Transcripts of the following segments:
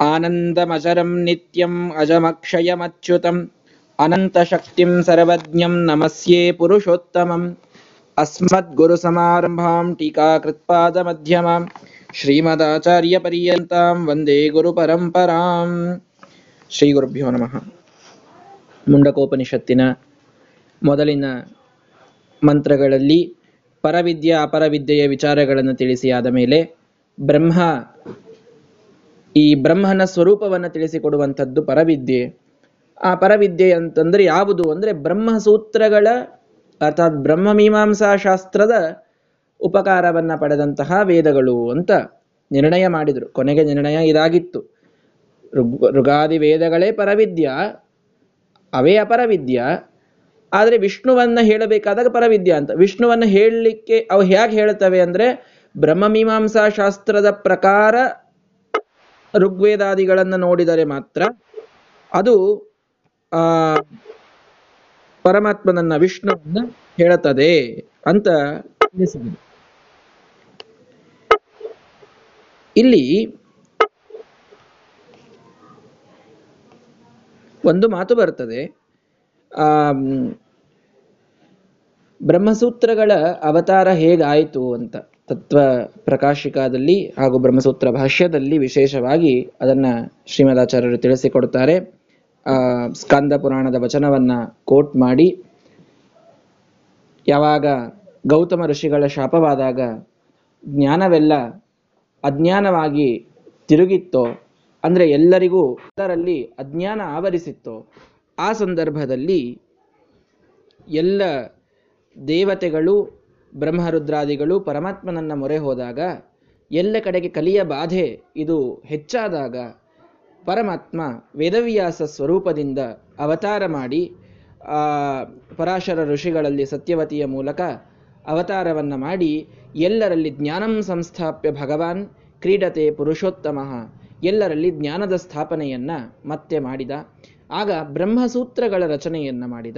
आनन्दमचरं नित्यम् अजमक्षयमच्युतम् अनन्तशक्तिं सर्वज्ञं नमस्ये पुरुषोत्तमम् अस्मद्गुरुसमारम्भां टीकाकृत्पादमध्यमां ಶ್ರೀಮದಾಚಾರ್ಯಪರ್ಯಂತಾಂ ವಂದೇ ಗುರುಪರಂಪರಾಂ ಶ್ರೀ ಗುರುಭ್ಯೋ ನಮಃ ಮುಂಡಕೋಪನಿಷತ್ತಿನ ಮೊದಲಿನ ಮಂತ್ರಗಳಲ್ಲಿ ಪರವಿದ್ಯೆ ಅಪರವಿದ್ಯೆಯ ವಿಚಾರಗಳನ್ನು ತಿಳಿಸಿ ಆದ ಮೇಲೆ ಬ್ರಹ್ಮ. ಈ ಬ್ರಹ್ಮನ ಸ್ವರೂಪವನ್ನು ತಿಳಿಸಿಕೊಡುವಂಥದ್ದು ಪರವಿದ್ಯೆ. ಆ ಪರವಿದ್ಯೆ ಅಂತಂದ್ರೆ ಯಾವುದು? ಅಂದ್ರೆ ಬ್ರಹ್ಮಸೂತ್ರಗಳ, ಅರ್ಥಾತ್ ಬ್ರಹ್ಮ ಮೀಮಾಂಸಾ ಶಾಸ್ತ್ರದ ಉಪಕಾರವನ್ನ ಪಡೆದಂತಹ ವೇದಗಳು ಅಂತ ನಿರ್ಣಯ ಮಾಡಿದರು. ಕೊನೆಗೆ ನಿರ್ಣಯ ಇದಾಗಿತ್ತು. ಋಗ್ ಋಗಾದಿ ವೇದಗಳೇ ಪರವಿದ್ಯ? ಅವೇ ಅಪರವಿದ್ಯ? ಆದರೆ ವಿಷ್ಣುವನ್ನ ಹೇಳಬೇಕಾದಾಗ ಪರವಿದ್ಯ ಅಂತ. ವಿಷ್ಣುವನ್ನ ಹೇಳಲಿಕ್ಕೆ ಅವು ಹೇಗೆ ಹೇಳ್ತವೆ ಅಂದ್ರೆ ಬ್ರಹ್ಮಮೀಮಾಂಸಾ ಶಾಸ್ತ್ರದ ಪ್ರಕಾರ ಋಗ್ವೇದಾದಿಗಳನ್ನು ನೋಡಿದರೆ ಮಾತ್ರ ಅದು, ಆ, ಪರಮಾತ್ಮನನ್ನ ವಿಷ್ಣುವನ್ನ ಹೇಳುತ್ತದೆ ಅಂತ ತಿಳಿಸಿದರು ಇಲ್ಲಿ ಒಂದು ಮಾತು ಬರ್ತದೆ. ಆ ಬ್ರಹ್ಮಸೂತ್ರಗಳ ಅವತಾರ ಹೇಗಾಯಿತು ಅಂತ. ತತ್ವ ಪ್ರಕಾಶಿಕಾದಲ್ಲಿ ಹಾಗೂ ಬ್ರಹ್ಮಸೂತ್ರ ಭಾಷ್ಯದಲ್ಲಿ ವಿಶೇಷವಾಗಿ ಅದನ್ನ ಶ್ರೀಮದಾಚಾರ್ಯರು ತಿಳಿಸಿಕೊಡ್ತಾರೆ. ಸ್ಕಂದ ಪುರಾಣದ ವಚನವನ್ನ ಕೋಟ್ ಮಾಡಿ, ಯಾವಾಗ ಗೌತಮ ಋಷಿಗಳ ಶಾಪವಾದಾಗ ಜ್ಞಾನವೆಲ್ಲ ಅಜ್ಞಾನವಾಗಿ ತಿರುಗಿತ್ತೋ, ಅಂದ್ರೆ ಎಲ್ಲರಿಗೂ ಅದರಲ್ಲಿ ಅಜ್ಞಾನ ಆವರಿಸಿತ್ತೋ, ಆ ಸಂದರ್ಭದಲ್ಲಿ ಎಲ್ಲ ದೇವತೆಗಳು ಬ್ರಹ್ಮರುದ್ರಾದಿಗಳು ಪರಮಾತ್ಮನನ್ನ ಮೊರೆ ಹೋದಾಗ ಎಲ್ಲ ಕಡೆಗೆ ಕಲಿಯ ಬಾಧೆ ಇದು ಹೆಚ್ಚಾದಾಗ ಪರಮಾತ್ಮ ವೇದವ್ಯಾಸ ಸ್ವರೂಪದಿಂದ ಅವತಾರ ಮಾಡಿ ಪರಾಶರ ಋಷಿಗಳಲ್ಲಿ ಸತ್ಯವತಿಯ ಮೂಲಕ ಅವತಾರವನ್ನು ಮಾಡಿ ಎಲ್ಲರಲ್ಲಿ ಜ್ಞಾನಂ ಸಂಸ್ಥಾಪ್ಯ ಭಗವಾನ್ ಕ್ರೀಡತೆ ಪುರುಷೋತ್ತಮ ಎಲ್ಲರಲ್ಲಿ ಜ್ಞಾನದ ಸ್ಥಾಪನೆಯನ್ನು ಮತ್ತೆ ಮಾಡಿದ. ಆಗ ಬ್ರಹ್ಮಸೂತ್ರಗಳ ರಚನೆಯನ್ನು ಮಾಡಿದ.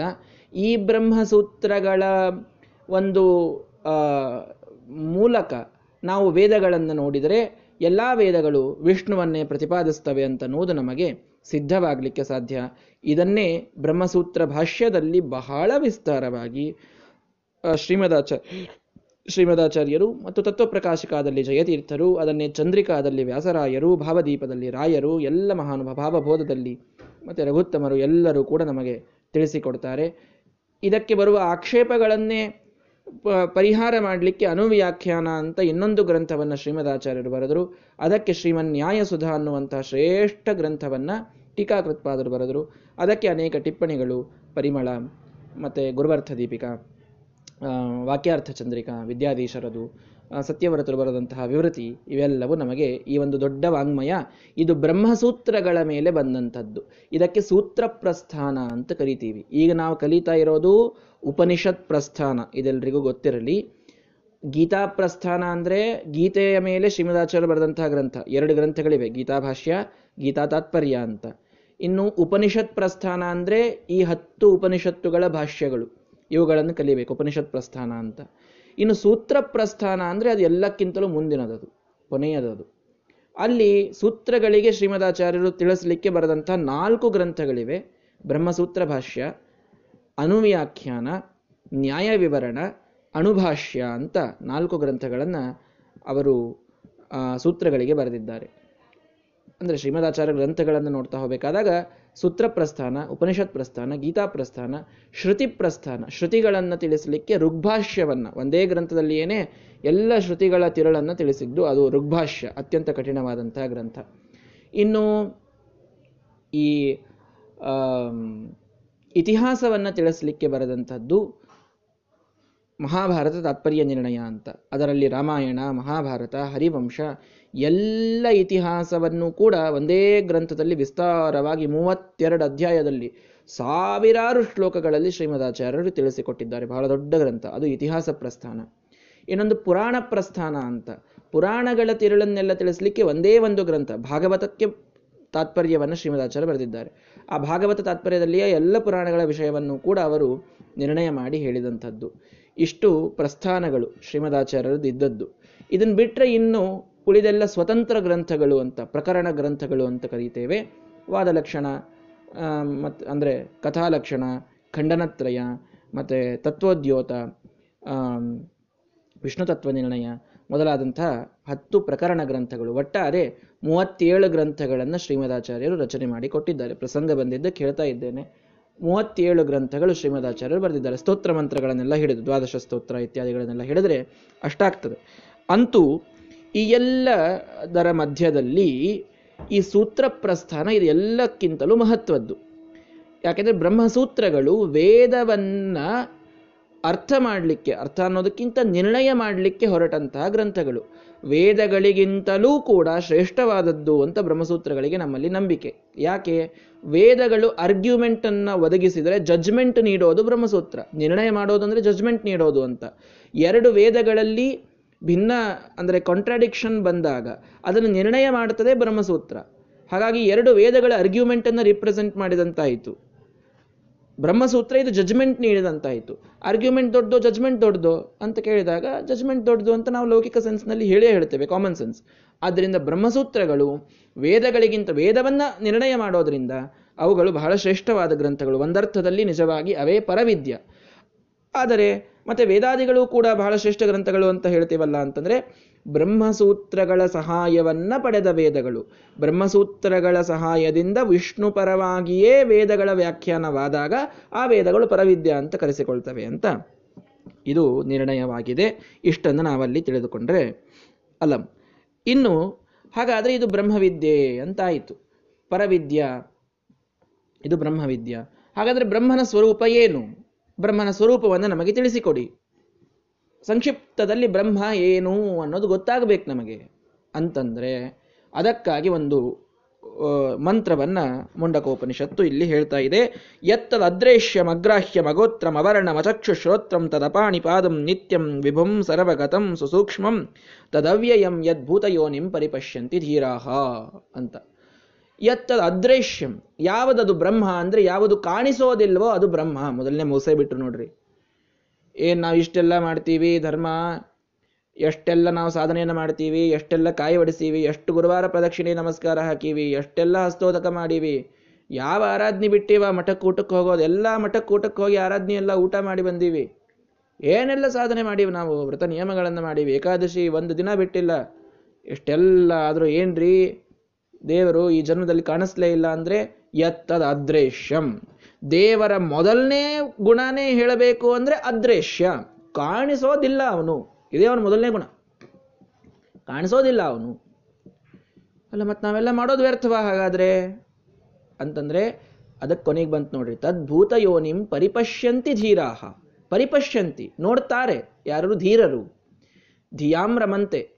ಈ ಬ್ರಹ್ಮಸೂತ್ರಗಳ ಒಂದು ಮೂಲಕ ನಾವು ವೇದಗಳನ್ನು ನೋಡಿದರೆ ಎಲ್ಲ ವೇದಗಳು ವಿಷ್ಣುವನ್ನೇ ಪ್ರತಿಪಾದಿಸ್ತವೆ ಅಂತನ್ನುವುದು ನಮಗೆ ಸಿದ್ಧವಾಗಲಿಕ್ಕೆ ಸಾಧ್ಯ. ಇದನ್ನೇ ಬ್ರಹ್ಮಸೂತ್ರ ಭಾಷ್ಯದಲ್ಲಿ ಬಹಳ ವಿಸ್ತಾರವಾಗಿ ಶ್ರೀಮದಾಚಾರ್ಯ ಶ್ರೀಮದಾಚಾರ್ಯರು ಮತ್ತು ತತ್ವಪ್ರಕಾಶಿಕಾದಲ್ಲಿ ಜಯತೀರ್ಥರು, ಅದನ್ನೇ ಚಂದ್ರಿಕಾದಲ್ಲಿ ವ್ಯಾಸರಾಯರು, ಭಾವದೀಪದಲ್ಲಿ ರಾಯರು, ಎಲ್ಲ ಮಹಾನುಭ ಭಾವಬೋಧದಲ್ಲಿ ಮತ್ತು ರಘುತ್ತಮರು ಎಲ್ಲರೂ ಕೂಡ ನಮಗೆ ತಿಳಿಸಿಕೊಡ್ತಾರೆ. ಇದಕ್ಕೆ ಬರುವ ಆಕ್ಷೇಪಗಳನ್ನೇ ಪರಿಹಾರ ಮಾಡಲಿಕ್ಕೆ ಅನುವ್ಯಾಖ್ಯಾನ ಅಂತ ಇನ್ನೊಂದು ಗ್ರಂಥವನ್ನ ಶ್ರೀಮದಾಚಾರ್ಯರು ಬರೆದರು. ಅದಕ್ಕೆ ಶ್ರೀಮನ್ ನ್ಯಾಯಸುಧಾ ಅನ್ನುವಂತಹ ಶ್ರೇಷ್ಠ ಗ್ರಂಥವನ್ನು ಟೀಕಾಕೃತ್ಪಾದರು ಬರೆದರು. ಅದಕ್ಕೆ ಅನೇಕ ಟಿಪ್ಪಣಿಗಳು, ಪರಿಮಳ, ಮತ್ತು ಗುರುವರ್ಥ ದೀಪಿಕಾ ವಾಕ್ಯಾರ್ಥ ಚಂದ್ರಿಕಾ, ವಿದ್ಯಾಧೀಶರದು ಸತ್ಯವ್ರತರು ಬರೆದಂತಹ ವಿವೃತಿ ಇವೆಲ್ಲವೂ ನಮಗೆ ಈ ಒಂದು ದೊಡ್ಡ ವಾಂಗ್ಮಯ, ಇದು ಬ್ರಹ್ಮಸೂತ್ರಗಳ ಮೇಲೆ ಬಂದಂಥದ್ದು. ಇದಕ್ಕೆ ಸೂತ್ರ ಪ್ರಸ್ಥಾನ ಅಂತ ಕರಿತೀವಿ. ಈಗ ನಾವು ಕಲಿತಾ ಇರೋದು ಉಪನಿಷತ್ ಪ್ರಸ್ಥಾನ ಇದೆಲ್ಲರಿಗೂ ಗೊತ್ತಿರಲಿ. ಗೀತಾ ಪ್ರಸ್ಥಾನ ಅಂದರೆ ಗೀತೆಯ ಮೇಲೆ ಶ್ರೀಮದಾಚಾರ್ಯ ಬರೆದಂತಹ ಗ್ರಂಥ. ಎರಡು ಗ್ರಂಥಗಳಿವೆ, ಗೀತಾಭಾಷ್ಯ ಗೀತಾ ತಾತ್ಪರ್ಯ ಅಂತ. ಇನ್ನು ಉಪನಿಷತ್ ಪ್ರಸ್ಥಾನ ಅಂದರೆ ಈ ಹತ್ತು ಉಪನಿಷತ್ತುಗಳ ಭಾಷ್ಯಗಳು. ಇವುಗಳನ್ನು ಕಲಿಬೇಕು ಉಪನಿಷತ್ ಪ್ರಸ್ಥಾನ ಅಂತ. ಇನ್ನು ಸೂತ್ರ ಪ್ರಸ್ಥಾನ ಅಂದರೆ ಅದು ಎಲ್ಲಕ್ಕಿಂತಲೂ ಮುಂದಿನದದು, ಕೊನೆಯದದು. ಅಲ್ಲಿ ಸೂತ್ರಗಳಿಗೆ ಶ್ರೀಮದಾಚಾರ್ಯರು ತಿಳಿಸಲಿಕ್ಕೆ ಬರೆದಂಥ ನಾಲ್ಕು ಗ್ರಂಥಗಳಿವೆ. ಬ್ರಹ್ಮಸೂತ್ರ ಭಾಷ್ಯ ಅನುವ್ಯಾಖ್ಯಾನ, ನ್ಯಾಯ ವಿವರಣ ಅಣುಭಾಷ್ಯ ಅಂತ ನಾಲ್ಕು ಗ್ರಂಥಗಳನ್ನು ಅವರು ಸೂತ್ರಗಳಿಗೆ ಬರೆದಿದ್ದಾರೆ. ಅಂದರೆ ಶ್ರೀಮದಾಚಾರ್ಯ ಗ್ರಂಥಗಳನ್ನು ನೋಡ್ತಾ ಹೋಗಬೇಕಾದಾಗ ಸೂತ್ರ ಪ್ರಸ್ಥಾನ, ಉಪನಿಷತ್ ಪ್ರಸ್ಥಾನ, ಗೀತಾ ಪ್ರಸ್ಥಾನ, ಶ್ರುತಿ ಪ್ರಸ್ಥಾನ, ಶ್ರುತಿಗಳನ್ನು ತಿಳಿಸಲಿಕ್ಕೆ ಋಗ್ಭಾಷ್ಯವನ್ನು, ಒಂದೇ ಗ್ರಂಥದಲ್ಲಿ ಏನೇ ಎಲ್ಲ ಶ್ರುತಿಗಳ ತಿರುಳನ್ನು ತಿಳಿಸಿದ್ದು ಅದು ಋಗ್ಭಾಷ್ಯ, ಅತ್ಯಂತ ಕಠಿಣವಾದಂತಹ ಗ್ರಂಥ. ಇನ್ನು ಈ ಇತಿಹಾಸವನ್ನ ತಿಳಿಸಲಿಕ್ಕೆ ಬರೆದಂಥದ್ದು ಮಹಾಭಾರತ ತಾತ್ಪರ್ಯ ನಿರ್ಣಯ ಅಂತ. ಅದರಲ್ಲಿ ರಾಮಾಯಣ, ಮಹಾಭಾರತ, ಹರಿವಂಶ ಎಲ್ಲ ಇತಿಹಾಸವನ್ನು ಕೂಡ ಒಂದೇ ಗ್ರಂಥದಲ್ಲಿ ವಿಸ್ತಾರವಾಗಿ ಮೂವತ್ತೆರಡು ಅಧ್ಯಾಯದಲ್ಲಿ ಸಾವಿರಾರು ಶ್ಲೋಕಗಳಲ್ಲಿ ಶ್ರೀಮದಾಚಾರ್ಯರು ತಿಳಿಸಿಕೊಟ್ಟಿದ್ದಾರೆ. ಬಹಳ ದೊಡ್ಡ ಗ್ರಂಥ. ಅದು ಇತಿಹಾಸ ಪ್ರಸ್ಥಾನ. ಇನ್ನೊಂದು ಪುರಾಣ ಪ್ರಸ್ಥಾನ ಅಂತ. ಪುರಾಣಗಳ ತಿರುಳನ್ನೆಲ್ಲ ತಿಳಿಸ್ಲಿಕ್ಕೆ ಒಂದೇ ಒಂದು ಗ್ರಂಥ. ಭಾಗವತಕ್ಕೆ ತಾತ್ಪರ್ಯವನ್ನು ಶ್ರೀಮದಾಚಾರ್ಯ ಬರೆದಿದ್ದಾರೆ. ಆ ಭಾಗವತ ತಾತ್ಪರ್ಯದಲ್ಲಿಯೇ ಎಲ್ಲ ಪುರಾಣಗಳ ವಿಷಯವನ್ನು ಕೂಡ ಅವರು ನಿರ್ಣಯ ಮಾಡಿ ಹೇಳಿದಂಥದ್ದು. ಇಷ್ಟು ಪ್ರಸ್ಥಾನಗಳು ಶ್ರೀಮದಾಚಾರ್ಯರದ್ದು ಇದ್ದದ್ದು. ಇದನ್ನು ಬಿಟ್ಟರೆ ಇನ್ನು ಉಳಿದೆಲ್ಲ ಸ್ವತಂತ್ರ ಗ್ರಂಥಗಳು ಅಂತ, ಪ್ರಕರಣ ಗ್ರಂಥಗಳು ಅಂತ ಕರೀತೇವೆ. ವಾದಲಕ್ಷಣ ಮತ್ತು ಅಂದರೆ ಕಥಾಲಕ್ಷಣ ಖಂಡನತ್ರಯ, ಮತ್ತು ತತ್ವೋದ್ಯೋತ ವಿಷ್ಣು ತತ್ವ ನಿರ್ಣಯ ಮೊದಲಾದಂಥ ಹತ್ತು ಪ್ರಕರಣ ಗ್ರಂಥಗಳು. ಒಟ್ಟಾರೆ ಮೂವತ್ತೇಳು ಗ್ರಂಥಗಳನ್ನು ಶ್ರೀಮದಾಚಾರ್ಯರು ರಚನೆ ಮಾಡಿ ಕೊಟ್ಟಿದ್ದಾರೆ. ಪ್ರಸಂಗ ಬಂದಿದ್ದು ಕೇಳ್ತಾ ಇದ್ದೇನೆ. ಮೂವತ್ತೇಳು ಗ್ರಂಥಗಳು ಶ್ರೀಮದಾಚಾರ್ಯರು ಬರೆದಿದ್ದಾರೆ. ಸ್ತೋತ್ರ ಮಂತ್ರಗಳನ್ನೆಲ್ಲ ಹಿಡಿದು, ದ್ವಾದಶ ಸ್ತೋತ್ರ ಇತ್ಯಾದಿಗಳನ್ನೆಲ್ಲ ಹಿಡಿದ್ರೆ ಅಷ್ಟಾಗ್ತದೆ. ಅಂತೂ ಈ ಎಲ್ಲದರ ಮಧ್ಯದಲ್ಲಿ ಈ ಸೂತ್ರ ಪ್ರಸ್ಥಾನ ಇದು ಎಲ್ಲಕ್ಕಿಂತಲೂ ಮಹತ್ವದ್ದು. ಯಾಕೆಂದರೆ ಬ್ರಹ್ಮಸೂತ್ರಗಳು ವೇದವನ್ನ ಅರ್ಥ ಮಾಡಲಿಕ್ಕೆ, ಅರ್ಥ ಅನ್ನೋದಕ್ಕಿಂತ ನಿರ್ಣಯ ಮಾಡಲಿಕ್ಕೆ ಹೊರಟಂತಹ ಗ್ರಂಥಗಳು. ವೇದಗಳಿಗಿಂತಲೂ ಕೂಡ ಶ್ರೇಷ್ಠವಾದದ್ದು ಅಂತ ಬ್ರಹ್ಮಸೂತ್ರಗಳಿಗೆ ನಮ್ಮಲ್ಲಿ ನಂಬಿಕೆ. ಯಾಕೆ? ವೇದಗಳು ಅರ್ಗ್ಯುಮೆಂಟನ್ನು ಒದಗಿಸಿದರೆ ಜಜ್ಮೆಂಟ್ ನೀಡೋದು ಬ್ರಹ್ಮಸೂತ್ರ. ನಿರ್ಣಯ ಮಾಡೋದು ಅಂದರೆ ಜಜ್ಮೆಂಟ್ ನೀಡೋದು ಅಂತ. ಎರಡು ವೇದಗಳಲ್ಲಿ ಭಿನ್ನ ಅಂದರೆ ಕಾಂಟ್ರಾಡಿಕ್ಷನ್ ಬಂದಾಗ ಅದನ್ನು ನಿರ್ಣಯ ಮಾಡುತ್ತದೆ ಬ್ರಹ್ಮಸೂತ್ರ. ಹಾಗಾಗಿ ಎರಡು ವೇದಗಳ ಅರ್ಗ್ಯುಮೆಂಟನ್ನು ರಿಪ್ರೆಸೆಂಟ್ ಮಾಡಿದಂತಾಯಿತು. ಬ್ರಹ್ಮಸೂತ್ರ ಇದು ಜಜ್ಮೆಂಟ್ ನೀಡಿದಂತಾಯಿತು. ಆರ್ಗ್ಯುಮೆಂಟ್ ದೊಡ್ಡದು ಜಜ್ಮೆಂಟ್ ದೊಡ್ಡದು ಅಂತ ಕೇಳಿದಾಗ ಜಜ್ಮೆಂಟ್ ದೊಡ್ಡದು ಅಂತ ನಾವು ಲೌಕಿಕ ಸೆನ್ಸ್ನಲ್ಲಿ ಹೇಳೇ ಹೇಳ್ತೇವೆ ಕಾಮನ್ ಸೆನ್ಸ್ ಆದ್ದರಿಂದ ಬ್ರಹ್ಮಸೂತ್ರಗಳು ವೇದಗಳಿಗಿಂತ ವೇದವನ್ನು ನಿರ್ಣಯ ಮಾಡೋದರಿಂದ ಅವುಗಳು ಬಹಳ ಶ್ರೇಷ್ಠವಾದ ಗ್ರಂಥಗಳು. ಒಂದರ್ಥದಲ್ಲಿ ನಿಜವಾಗಿ ಅವೇ ಪರವಿದ್ಯ. ಆದರೆ ಮತ್ತೆ ವೇದಾದಿಗಳು ಕೂಡ ಬಹಳ ಶ್ರೇಷ್ಠ ಗ್ರಂಥಗಳು ಅಂತ ಹೇಳ್ತೀವಲ್ಲ ಅಂತಂದ್ರೆ ಬ್ರಹ್ಮಸೂತ್ರಗಳ ಸಹಾಯವನ್ನ ಪಡೆದ ವೇದಗಳು. ಬ್ರಹ್ಮಸೂತ್ರಗಳ ಸಹಾಯದಿಂದ ವಿಷ್ಣು ಪರವಾಗಿಯೇ ವೇದಗಳ ವ್ಯಾಖ್ಯಾನವಾದಾಗ ಆ ವೇದಗಳು ಪರವಿದ್ಯ ಅಂತ ಕರೆಸಿಕೊಳ್ತವೆ ಅಂತ. ಇದು ನಿರ್ಣಯವಾಗಿದೆ. ಇಷ್ಟನ್ನು ನಾವಲ್ಲಿ ತಿಳಿದುಕೊಂಡ್ರೆ ಅಲಂ. ಇನ್ನು ಹಾಗಾದರೆ ಇದು ಬ್ರಹ್ಮವಿದ್ಯೆ ಅಂತಾಯಿತು. ಪರವಿದ್ಯ, ಇದು ಬ್ರಹ್ಮವಿದ್ಯ. ಹಾಗಾದರೆ ಬ್ರಹ್ಮನ ಸ್ವರೂಪ ಏನು? ಬ್ರಹ್ಮನ ಸ್ವರೂಪವನ್ನು ನಮಗೆ ತಿಳಿಸಿಕೊಡಿ. ಸಂಕ್ಷಿಪ್ತದಲ್ಲಿ ಬ್ರಹ್ಮ ಏನು ಅನ್ನೋದು ಗೊತ್ತಾಗಬೇಕು ನಮಗೆ. ಅಂತಂದರೆ, ಅದಕ್ಕಾಗಿ ಒಂದು ಮಂತ್ರವನ್ನ ಮುಂಡಕೋಪನಿಷತ್ತು ಇಲ್ಲಿ ಹೇಳ್ತಾ ಇದೆ. ಎತ್ತದ ಅದ್ರೇಶ್ಯಂ ಅಗ್ರಾಹ್ಯಂ ಅಗೋತ್ರಂ ಅವರ್ಣಂ ಅಚಕ್ಷು ಶ್ರೋತ್ರಂ ತದಪಾಣಿ ಪಾದಂ ನಿತ್ಯಂ ವಿಭುಂ ಸರ್ವಗತಂ ಸುಸೂಕ್ಷ್ಮಂ ತದವ್ಯಯಂ ಯದ್ಭೂತಯೋನಿಂ ಪರಿಪಶ್ಯಂತಿ ಧೀರಾಹ ಅಂತ. ಎತ್ತದ ಅದ್ರೇಶ್ಯಂ ಯಾವುದದು ಬ್ರಹ್ಮ ಅಂದರೆ ಯಾವುದು ಕಾಣಿಸೋದಿಲ್ವೋ ಅದು ಬ್ರಹ್ಮ. ಮೊದಲನೇ ಮೋಸೆ ಬಿಟ್ರು ನೋಡ್ರಿ. ಏನ್ ನಾವು ಇಷ್ಟೆಲ್ಲ ಮಾಡ್ತೀವಿ, ಧರ್ಮ, ಎಷ್ಟೆಲ್ಲ ನಾವು ಸಾಧನೆಯನ್ನು ಮಾಡ್ತೀವಿ, ಎಷ್ಟೆಲ್ಲ ಕಾಯಿ ಹೊಡಿಸ್ತೀವಿ ಎಷ್ಟು ಗುರುವಾರ ಪ್ರದಕ್ಷಿಣೆ ನಮಸ್ಕಾರ ಹಾಕೀವಿ, ಎಷ್ಟೆಲ್ಲ ಹಸ್ತೋದಕ ಮಾಡೀವಿ, ಯಾವ ಆರಾಧನೆ ಬಿಟ್ಟಿವ ಮಠಕ್ಕೆ ಊಟಕ್ಕೆ ಹೋಗೋದು, ಎಲ್ಲ ಮಠಕ್ಕೆ ಊಟಕ್ಕೆ ಹೋಗಿ ಆರಾಧನೆ ಎಲ್ಲ ಊಟ ಮಾಡಿ ಬಂದೀವಿ. ಏನೆಲ್ಲ ಸಾಧನೆ ಮಾಡೀವಿ ನಾವು, ವ್ರತ ನಿಯಮಗಳನ್ನು ಮಾಡೀವಿ, ಏಕಾದಶಿ ಒಂದು ದಿನ ಬಿಟ್ಟಿಲ್ಲ, ಎಷ್ಟೆಲ್ಲ ಆದರೂ ಏನ್ರಿ, ದೇವರು ಈ ಜನ್ಮದಲ್ಲಿ ಕಾಣಿಸ್ಲೇ ಇಲ್ಲ ಅಂದ್ರೆ ಎತ್ತದ ಅದ್ರೇಶ್ಯಂ ದೇವರ ಮೊದಲನೇ ಗುಣನೇ ಹೇಳಬೇಕು ಅಂದ್ರೆ ಅದೃಶ್ಯ. ಕಾಣಿಸೋದಿಲ್ಲ ಅವನು. ಇದೇ ಅವನ ಮೊದಲನೇ ಗುಣ. ಕಾಣಿಸೋದಿಲ್ಲ ಅವನು. ಅಲ್ಲ, ಮತ್ತೆ ನಾವೆಲ್ಲ ಮಾಡೋದು ವ್ಯರ್ಥವಾ ಹಾಗಾದ್ರೆ? ಅಂತಂದ್ರೆ ಅದಕ್ಕೆ ಕೊನೆಗೆ ಬಂತು ನೋಡ್ರಿ. ತದ್ಭೂತ ಯೋನಿಂ ಪರಿಪಶ್ಯಂತಿ ಧೀರಾಹ. ಪರಿಪಶ್ಯಂತಿ, ನೋಡ್ತಾರೆ ಯಾರು? ಧೀರರು. ಧಿಯಾಂ ರಮಂತೆ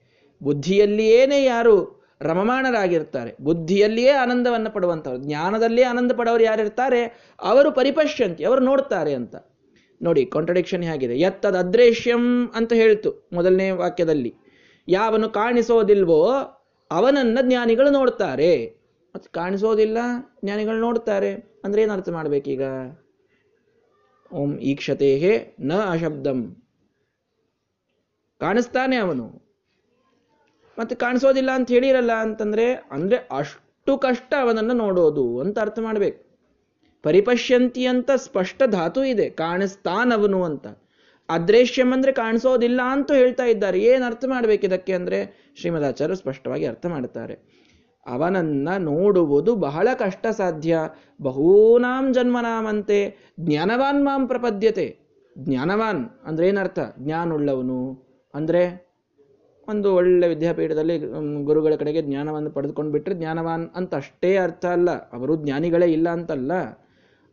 ಬುದ್ಧಿಯಲ್ಲಿಯೇನೆ ಯಾರು? ರಮಮಾಣರಾಗಿರ್ತಾರೆ ಬುದ್ಧಿಯಲ್ಲಿಯೇ ಆನಂದವನ್ನು ಪಡುವಂಥವ್ರು. ಜ್ಞಾನದಲ್ಲಿಯೇ ಆನಂದ ಪಡೋರು ಯಾರಿರ್ತಾರೆ? ಅವರು ಪರಿಪಶ್ಯಂತಿ, ಅವರು ನೋಡ್ತಾರೆ ಅಂತ. ನೋಡಿ ಕಾಂಟ್ರಡಿಕ್ಷನ್ ಹೇಗಿದೆ. ಎತ್ತದ ಅದ್ರೇಶ್ಯಂ ಅಂತ ಹೇಳ್ತು ಮೊದಲನೇ ವಾಕ್ಯದಲ್ಲಿ. ಯಾವನು ಕಾಣಿಸೋದಿಲ್ವೋ ಅವನನ್ನ ಜ್ಞಾನಿಗಳು ನೋಡ್ತಾರೆ. ಮತ್ತು ಕಾಣಿಸೋದಿಲ್ಲ, ಜ್ಞಾನಿಗಳು ನೋಡ್ತಾರೆ. ಅಂದ್ರೆ ಏನು ಅರ್ಥ ಮಾಡ್ಬೇಕೀಗ? ಓಂ ಈಕ್ಷತೆಹೇ ನ ಅಶಬ್ದಂ. ಕಾಣಿಸ್ತಾನೆ ಅವನು. ಮತ್ತೆ ಕಾಣಿಸೋದಿಲ್ಲ ಅಂತ ಹೇಳಿರಲ್ಲ ಅಂತಂದ್ರೆ, ಅಂದ್ರೆ ಅಷ್ಟು ಕಷ್ಟ ಅವನನ್ನು ನೋಡೋದು ಅಂತ ಅರ್ಥ ಮಾಡ್ಬೇಕು. ಪರಿಪಶ್ಯಂತಿ ಅಂತ ಸ್ಪಷ್ಟ ಧಾತು ಇದೆ, ಕಾಣಿಸ್ತಾನವನು ಅಂತ. ಅದೃಶ್ಯಂ ಅಂದ್ರೆ ಕಾಣಿಸೋದಿಲ್ಲ ಅಂತ ಹೇಳ್ತಾ ಇದ್ದಾರೆ. ಏನು ಅರ್ಥ ಮಾಡ್ಬೇಕು ಇದಕ್ಕೆ ಅಂದ್ರೆ ಶ್ರೀಮದಾಚಾರ್ಯ ಸ್ಪಷ್ಟವಾಗಿ ಅರ್ಥ ಮಾಡುತ್ತಾರೆ ಅವನನ್ನ ನೋಡುವುದು ಬಹಳ ಕಷ್ಟ ಸಾಧ್ಯ ಬಹೂನಾಂ ಜನ್ಮನಾಮಂತೆ ಜ್ಞಾನವಾನ್ ಮಾಂ ಪ್ರಪದ್ಯತೆ. ಜ್ಞಾನವಾನ್ ಅಂದ್ರೆ ಏನರ್ಥ? ಜ್ಞಾನುಳ್ಳವನು ಅಂದ್ರೆ ಒಂದು ಒಳ್ಳೆ ವಿದ್ಯಾಪೀಠದಲ್ಲಿ ಗುರುಗಳ ಕಡೆಗೆ ಜ್ಞಾನವನ್ನು ಪಡೆದುಕೊಂಡು ಬಿಟ್ಟರೆ ಜ್ಞಾನವಾನ್ ಅಂತ ಅಷ್ಟೇ ಅರ್ಥ ಅಲ್ಲ. ಅವರು ಜ್ಞಾನಿಗಳೇ ಇಲ್ಲ ಅಂತಲ್ಲ.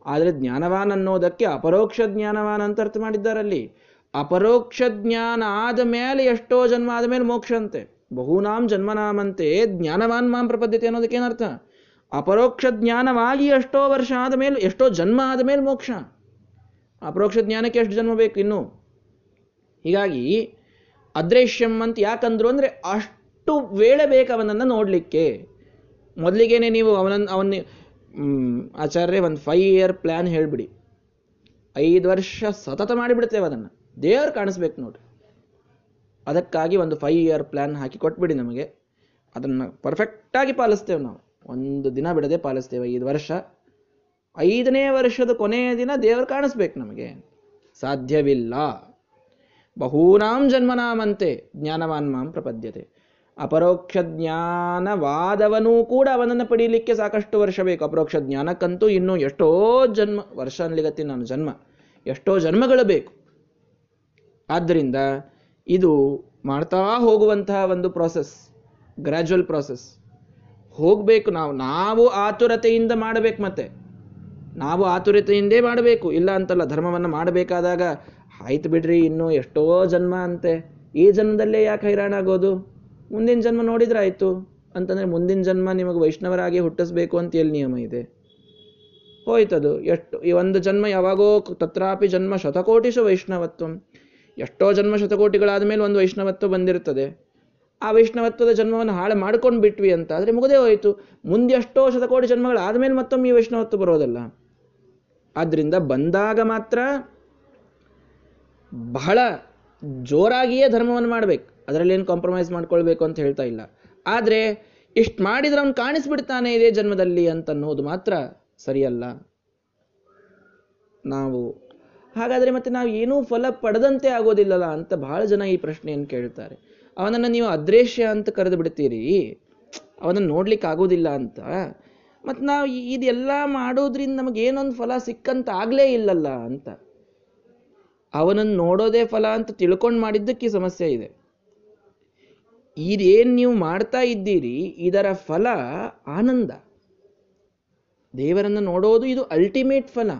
ಆದರೆ ಜ್ಞಾನವಾನ್ ಅನ್ನೋದಕ್ಕೆ ಅಪರೋಕ್ಷ ಜ್ಞಾನವಾನ್ ಅಂತ ಅರ್ಥ ಮಾಡಿದ್ದಾರಲ್ಲಿ. ಅಪರೋಕ್ಷ ಜ್ಞಾನ ಆದ ಮೇಲೆ ಎಷ್ಟೋ ಜನ್ಮ ಆದ ಮೇಲೆ ಮೋಕ್ಷ ಅಂತೆ. ಬಹುನಾಂ ಜನ್ಮನಾಮಂತೆ ಜ್ಞಾನವಾನ್ ಮಾಂ ಪ್ರಪದ್ಧತೆ ಅನ್ನೋದಕ್ಕೆ ಏನರ್ಥ ಅಪರೋಕ್ಷ ಜ್ಞಾನವಾಗಿ ಎಷ್ಟೋ ವರ್ಷ ಆದ ಮೇಲೆ, ಎಷ್ಟೋ ಜನ್ಮ ಆದ ಮೇಲೆ ಮೋಕ್ಷ. ಅಪರೋಕ್ಷ ಜ್ಞಾನಕ್ಕೆ ಎಷ್ಟು ಜನ್ಮ ಬೇಕು ಇನ್ನು? ಹೀಗಾಗಿ ಅದೃಶ್ಯಂ ಅಂತ ಯಾಕಂದ್ರು ಅಂದರೆ ಅಷ್ಟು ವೇಳೆ ಬೇಕು ಅವನನ್ನು ನೋಡಲಿಕ್ಕೆ. ಮೊದಲಿಗೇನೆ ನೀವು ಅವನನ್ನು ಅವನ್ನ ಆಚಾರ್ಯ ಒಂದು ಫೈವ್ ಇಯರ್ ಪ್ಲ್ಯಾನ್ ಹೇಳಿಬಿಡಿ. ಐದು ವರ್ಷ ಸತತ ಮಾಡಿಬಿಡ್ತೇವೆ ಅದನ್ನು. ದೇವರು ಕಾಣಿಸ್ಬೇಕು ನೋಡ್ರಿ ಅದಕ್ಕಾಗಿ ಒಂದು ಫೈವ್ ಇಯರ್ ಪ್ಲ್ಯಾನ್ ಹಾಕಿ ಕೊಟ್ಬಿಡಿ ನಮಗೆ. ಅದನ್ನು ಪರ್ಫೆಕ್ಟಾಗಿ ಪಾಲಿಸ್ತೇವೆ ನಾವು. ಒಂದು ದಿನ ಬಿಡದೆ ಪಾಲಿಸ್ತೇವೆ ಐದು ವರ್ಷ. ಐದನೇ ವರ್ಷದ ಕೊನೆಯ ದಿನ ದೇವರು ಕಾಣಿಸ್ಬೇಕು ನಮಗೆ. ಸಾಧ್ಯವಿಲ್ಲ. ಬಹೂನಾಂ ಜನ್ಮನಾಮಂತೆ ಜ್ಞಾನವಾನ್ ಮಾಂ ಪ್ರಪದ್ಯತೆ. ಅಪರೋಕ್ಷ ಜ್ಞಾನವಾದವನೂ ಕೂಡ ಅವನನ್ನು ಪಡೀಲಿಕ್ಕೆ ಸಾಕಷ್ಟು ವರ್ಷ ಬೇಕು. ಅಪರೋಕ್ಷ ಜ್ಞಾನಕ್ಕಂತೂ ಇನ್ನೂ ಎಷ್ಟೋ ಜನ್ಮ ವರ್ಷ ಅನ್ಲಿಗತ್ತೀನಿ ನಾನು ಜನ್ಮ, ಎಷ್ಟೋ ಜನ್ಮಗಳು ಬೇಕು. ಆದ್ದರಿಂದ ಇದು ಮಾಡ್ತಾ ಹೋಗುವಂತಹ ಒಂದು ಪ್ರಾಸೆಸ್ ಗ್ರ್ಯಾಜುವಲ್ ಪ್ರಾಸೆಸ್ ಹೋಗಬೇಕು ನಾವು ನಾವು ಆತುರತೆಯಿಂದ ಮಾಡಬೇಕು ಮತ್ತೆ. ನಾವು ಆತುರತೆಯಿಂದೇ ಮಾಡಬೇಕು, ಇಲ್ಲ ಅಂತಲ್ಲ ಧರ್ಮವನ್ನು ಮಾಡಬೇಕಾದಾಗ ಆಯ್ತು ಬಿಡ್ರಿ, ಇನ್ನೂ ಎಷ್ಟೋ ಜನ್ಮ ಅಂತೆ. ಈ ಜನ್ಮದಲ್ಲೇ ಯಾಕೆ ಹೈರಾಣ ಆಗೋದು ಮುಂದಿನ ಜನ್ಮ ನೋಡಿದ್ರೆ ಆಯಿತು. ಅಂತಂದ್ರೆ ಮುಂದಿನ ಜನ್ಮ ನಿಮಗೆ ವೈಷ್ಣವರಾಗಿ ಹುಟ್ಟಿಸ್ಬೇಕು ಅಂತ ಎಲ್ಲಿ ನಿಯಮ ಇದೆ? ಹೋಯ್ತದು. ಎಷ್ಟು, ಈ ಒಂದು ಜನ್ಮ ಯಾವಾಗೋ ತತ್ರಾಪಿ ಜನ್ಮ ಶತಕೋಟಿಸು ವೈಷ್ಣವತ್ವ. ಎಷ್ಟೋ ಜನ್ಮ ಶತಕೋಟಿಗಳಾದ ಮೇಲೆ ಒಂದು ವೈಷ್ಣವತ್ವ ಬಂದಿರ್ತದೆ ಆ ವೈಷ್ಣವತ್ವದ ಜನ್ಮವನ್ನು ಹಾಳು ಮಾಡ್ಕೊಂಡು ಬಿಟ್ವಿ ಅಂತ ಆದರೆ ಮುಗದೇ ಹೋಯಿತು. ಮುಂದೆ ಎಷ್ಟೋ ಶತಕೋಟಿ ಜನ್ಮಗಳಾದ್ಮೇಲೆ ಮತ್ತೊಮ್ಮೆ ಈ ವೈಷ್ಣವತ್ವ ಬರೋದಲ್ಲ. ಆದ್ದರಿಂದ ಬಂದಾಗ ಮಾತ್ರ ಬಹಳ ಜೋರಾಗಿಯೇ ಧರ್ಮವನ್ನು ಮಾಡಬೇಕು. ಅದರಲ್ಲಿ ಏನು ಕಾಂಪ್ರಮೈಸ್ ಮಾಡ್ಕೊಳ್ಬೇಕು ಅಂತ ಹೇಳ್ತಾ ಇಲ್ಲ. ಆದರೆ ಇಷ್ಟು ಮಾಡಿದ್ರೆ ಅವನು ಕಾಣಿಸ್ಬಿಡ್ತಾನೆ ಇದೇ ಜನ್ಮದಲ್ಲಿ ಅಂತ ಅನ್ನೋದು ಮಾತ್ರ ಸರಿಯಲ್ಲ. ನಾವು ಹಾಗಾದರೆ ಮತ್ತೆ ನಾವು ಏನೂ ಫಲ ಪಡೆದಂತೆ ಆಗೋದಿಲ್ಲಲ್ಲ ಅಂತ ಬಹಳ ಜನ ಈ ಪ್ರಶ್ನೆಯನ್ನು ಕೇಳ್ತಾರೆ. ಅವನನ್ನು ನೀವು ಅದೃಶ್ಯ ಅಂತ ಕರೆದು ಬಿಡ್ತೀರಿ ಅವನನ್ನು ನೋಡ್ಲಿಕ್ಕೆ ಆಗೋದಿಲ್ಲ ಅಂತ. ಮತ್ತು ನಾವು ಇದೆಲ್ಲ ಮಾಡೋದ್ರಿಂದ ನಮಗೇನೊಂದು ಫಲ ಸಿಕ್ಕಂತ ಆಗಲೇ ಇಲ್ಲಲ್ಲ ಅಂತ. ಅವನನ್ನು ನೋಡೋದೇ ಫಲ ಅಂತ ತಿಳ್ಕೊಂಡು ಮಾಡಿದ್ದಕ್ಕೆ ಸಮಸ್ಯೆ ಇದೆ. ಇದೇನು ನೀವು ಮಾಡ್ತಾ ಇದ್ದೀರಿ, ಇದರ ಫಲ ಆನಂದ. ದೇವರನ್ನು ನೋಡೋದು ಇದು ಅಲ್ಟಿಮೇಟ್ ಫಲ.